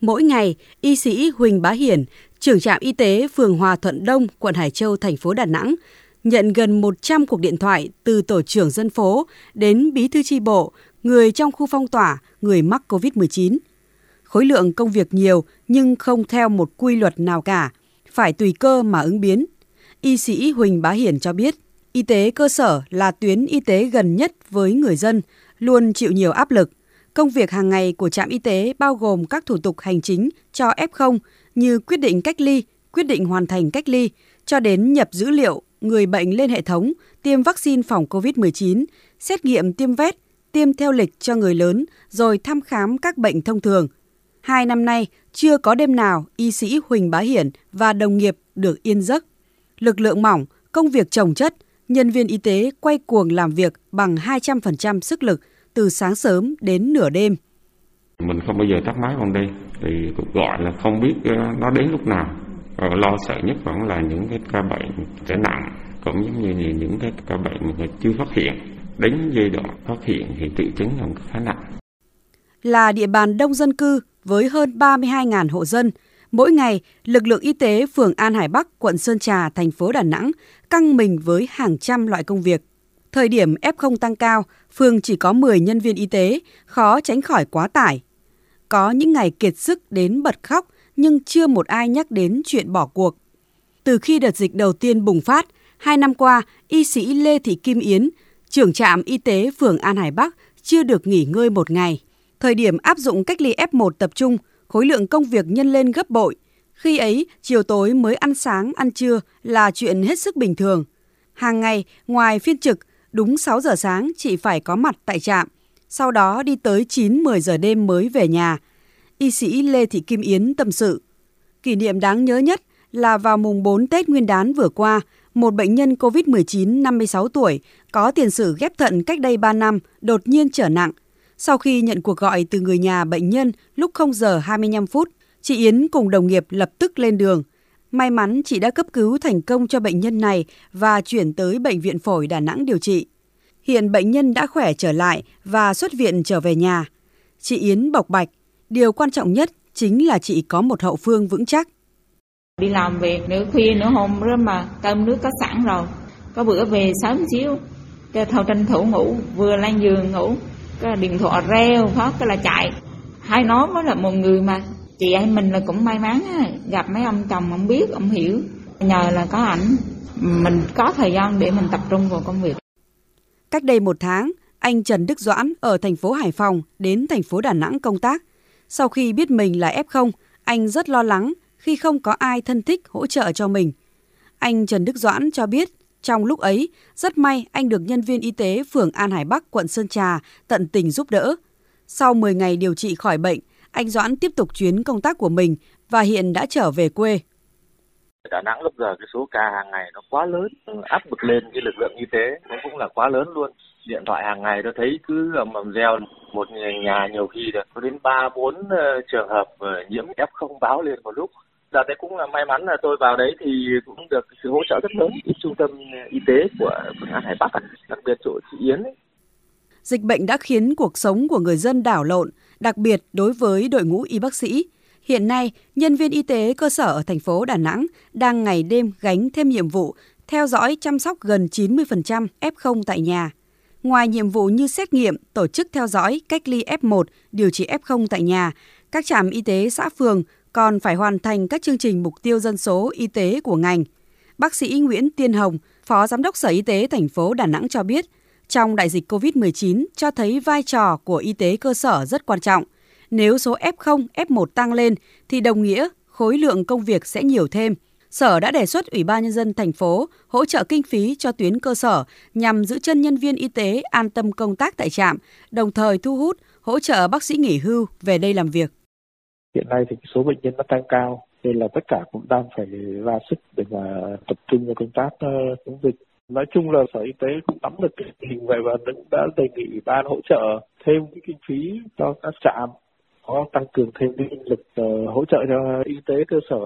Mỗi ngày, y sĩ Huỳnh Bá Hiển, trưởng trạm y tế phường Hòa Thuận Đông, quận Hải Châu, thành phố Đà Nẵng, nhận gần 100 cuộc điện thoại từ tổ trưởng dân phố đến bí thư tri bộ, người trong khu phong tỏa, người mắc COVID-19. Khối lượng công việc nhiều nhưng không theo một quy luật nào cả, phải tùy cơ mà ứng biến. Y sĩ Huỳnh Bá Hiển cho biết, y tế cơ sở là tuyến y tế gần nhất với người dân, luôn chịu nhiều áp lực. Công việc hàng ngày của trạm y tế bao gồm các thủ tục hành chính cho F0 như quyết định cách ly, quyết định hoàn thành cách ly, cho đến nhập dữ liệu người bệnh lên hệ thống, tiêm vaccine phòng COVID-19, xét nghiệm tiêm vét, tiêm theo lịch cho người lớn, rồi thăm khám các bệnh thông thường. Hai năm nay, chưa có đêm nào y sĩ Huỳnh Bá Hiển và đồng nghiệp được yên giấc. Lực lượng mỏng, công việc trồng chất, nhân viên y tế quay cuồng làm việc bằng 200% sức lực từ sáng sớm đến nửa đêm. Mình không bao giờ tắt máy ban đêm, thì cuộc gọi là không biết ờ, nó đến lúc nào. Và lo sợ nhất vẫn là những cái ca bệnh trở nặng, cũng giống như những cái ca bệnh mà chưa phát hiện. Đến giai đoạn phát hiện thì triệu chứng là khá nặng. Là địa bàn đông dân cư với hơn 32.000 hộ dân, Mỗi ngày, lực lượng y tế phường An Hải Bắc, quận Sơn Trà, thành phố Đà Nẵng căng mình với hàng trăm loại công việc. Thời điểm F0 tăng cao, phường chỉ có 10 nhân viên y tế, khó tránh khỏi quá tải. Có những ngày kiệt sức đến bật khóc, nhưng chưa một ai nhắc đến chuyện bỏ cuộc. Từ khi đợt dịch đầu tiên bùng phát, hai năm qua, y sĩ Lê Thị Kim Yến, trưởng trạm y tế phường An Hải Bắc, chưa được nghỉ ngơi một ngày. Thời điểm áp dụng cách ly F1 tập trung, khối lượng công việc nhân lên gấp bội. Khi ấy, chiều tối mới ăn sáng, ăn trưa là chuyện hết sức bình thường. Hàng ngày, ngoài phiên trực, đúng 6 giờ sáng chị phải có mặt tại trạm, sau đó đi tới 9-10 giờ đêm mới về nhà. Y sĩ Lê Thị Kim Yến tâm sự. Kỷ niệm đáng nhớ nhất là vào mùng 4 Tết Nguyên đán vừa qua, một bệnh nhân COVID-19 56 tuổi có tiền sử ghép thận cách đây 3 năm đột nhiên trở nặng – sau khi nhận cuộc gọi từ người nhà bệnh nhân lúc 0 giờ 25 phút, chị Yến cùng đồng nghiệp lập tức lên đường. May mắn chị đã cấp cứu thành công cho bệnh nhân này và chuyển tới Bệnh viện Phổi Đà Nẵng điều trị. Hiện bệnh nhân đã khỏe trở lại và xuất viện trở về nhà. Chị Yến bộc bạch, điều quan trọng nhất chính là chị có một hậu phương vững chắc. Đi làm về nửa khuya nửa hôm đó mà cơm nước có sẵn rồi. Có bữa về sớm xíu, cái thầu tranh thủ ngủ, vừa lên giường ngủ, cái điện thoại reo phát cái là chạy hai nó mới là một người mà chị em mình là cũng may mắn gặp mấy ông chồng ông biết ông hiểu. Nhờ là có ảnh mình có thời gian để mình tập trung vào công việc. Cách đây một tháng anh Trần Đức Doãn ở thành phố Hải Phòng đến thành phố Đà Nẵng công tác. Sau khi biết mình là F0 anh rất lo lắng khi không có ai thân thích hỗ trợ cho mình. Anh Trần Đức Doãn cho biết trong lúc ấy, rất may anh được nhân viên y tế phường An Hải Bắc, quận Sơn Trà tận tình giúp đỡ. Sau 10 ngày điều trị khỏi bệnh, anh Doãn tiếp tục chuyến công tác của mình và hiện đã trở về quê. Đà Nẵng lúc giờ cái số ca hàng ngày nó quá lớn, áp lực lên cái lực lượng y tế nó cũng là quá lớn luôn. Điện thoại hàng ngày tôi thấy cứ ầm ầm reo một nhà nhiều khi được có đến ba bốn ờ, trường hợp ờ, nhiễm F0 báo lên một lúc Đợt đấy cũng là may mắn là tôi vào đấy thì cũng được sự hỗ trợ rất lớn từ trung tâm y tế của phường An Hải Bắc, đặc biệt chỗ chị Yến ấy. Dịch bệnh đã khiến cuộc sống của người dân đảo lộn, đặc biệt đối với đội ngũ y bác sĩ. Hiện nay, nhân viên y tế cơ sở ở thành phố Đà Nẵng đang ngày đêm gánh thêm nhiệm vụ theo dõi chăm sóc gần 90% F0 tại nhà. Ngoài nhiệm vụ như xét nghiệm, tổ chức theo dõi, cách ly F1, điều trị F0 tại nhà, các trạm y tế xã phường còn phải hoàn thành các chương trình mục tiêu dân số y tế của ngành. Bác sĩ Nguyễn Tiên Hồng, Phó Giám đốc Sở Y tế thành phố Đà Nẵng cho biết, trong đại dịch COVID-19 cho thấy vai trò của y tế cơ sở rất quan trọng. Nếu số F0, F1 tăng lên thì đồng nghĩa khối lượng công việc sẽ nhiều thêm. Sở đã đề xuất Ủy ban nhân dân thành phố hỗ trợ kinh phí cho tuyến cơ sở nhằm giữ chân nhân viên y tế an tâm công tác tại trạm, đồng thời thu hút hỗ trợ bác sĩ nghỉ hưu về đây làm việc hiện nay thì số bệnh nhân nó tăng cao nên là tất cả cũng đang phải ra sức để mà tập trung vào công tác ờ, chống dịch nói chung là sở y tế cũng nắm được cái hình vậy và cũng đã đề nghị ủy ban hỗ trợ thêm cái kinh phí cho các trạm, có tăng cường thêm cái lực ờ, hỗ trợ cho y tế cơ sở.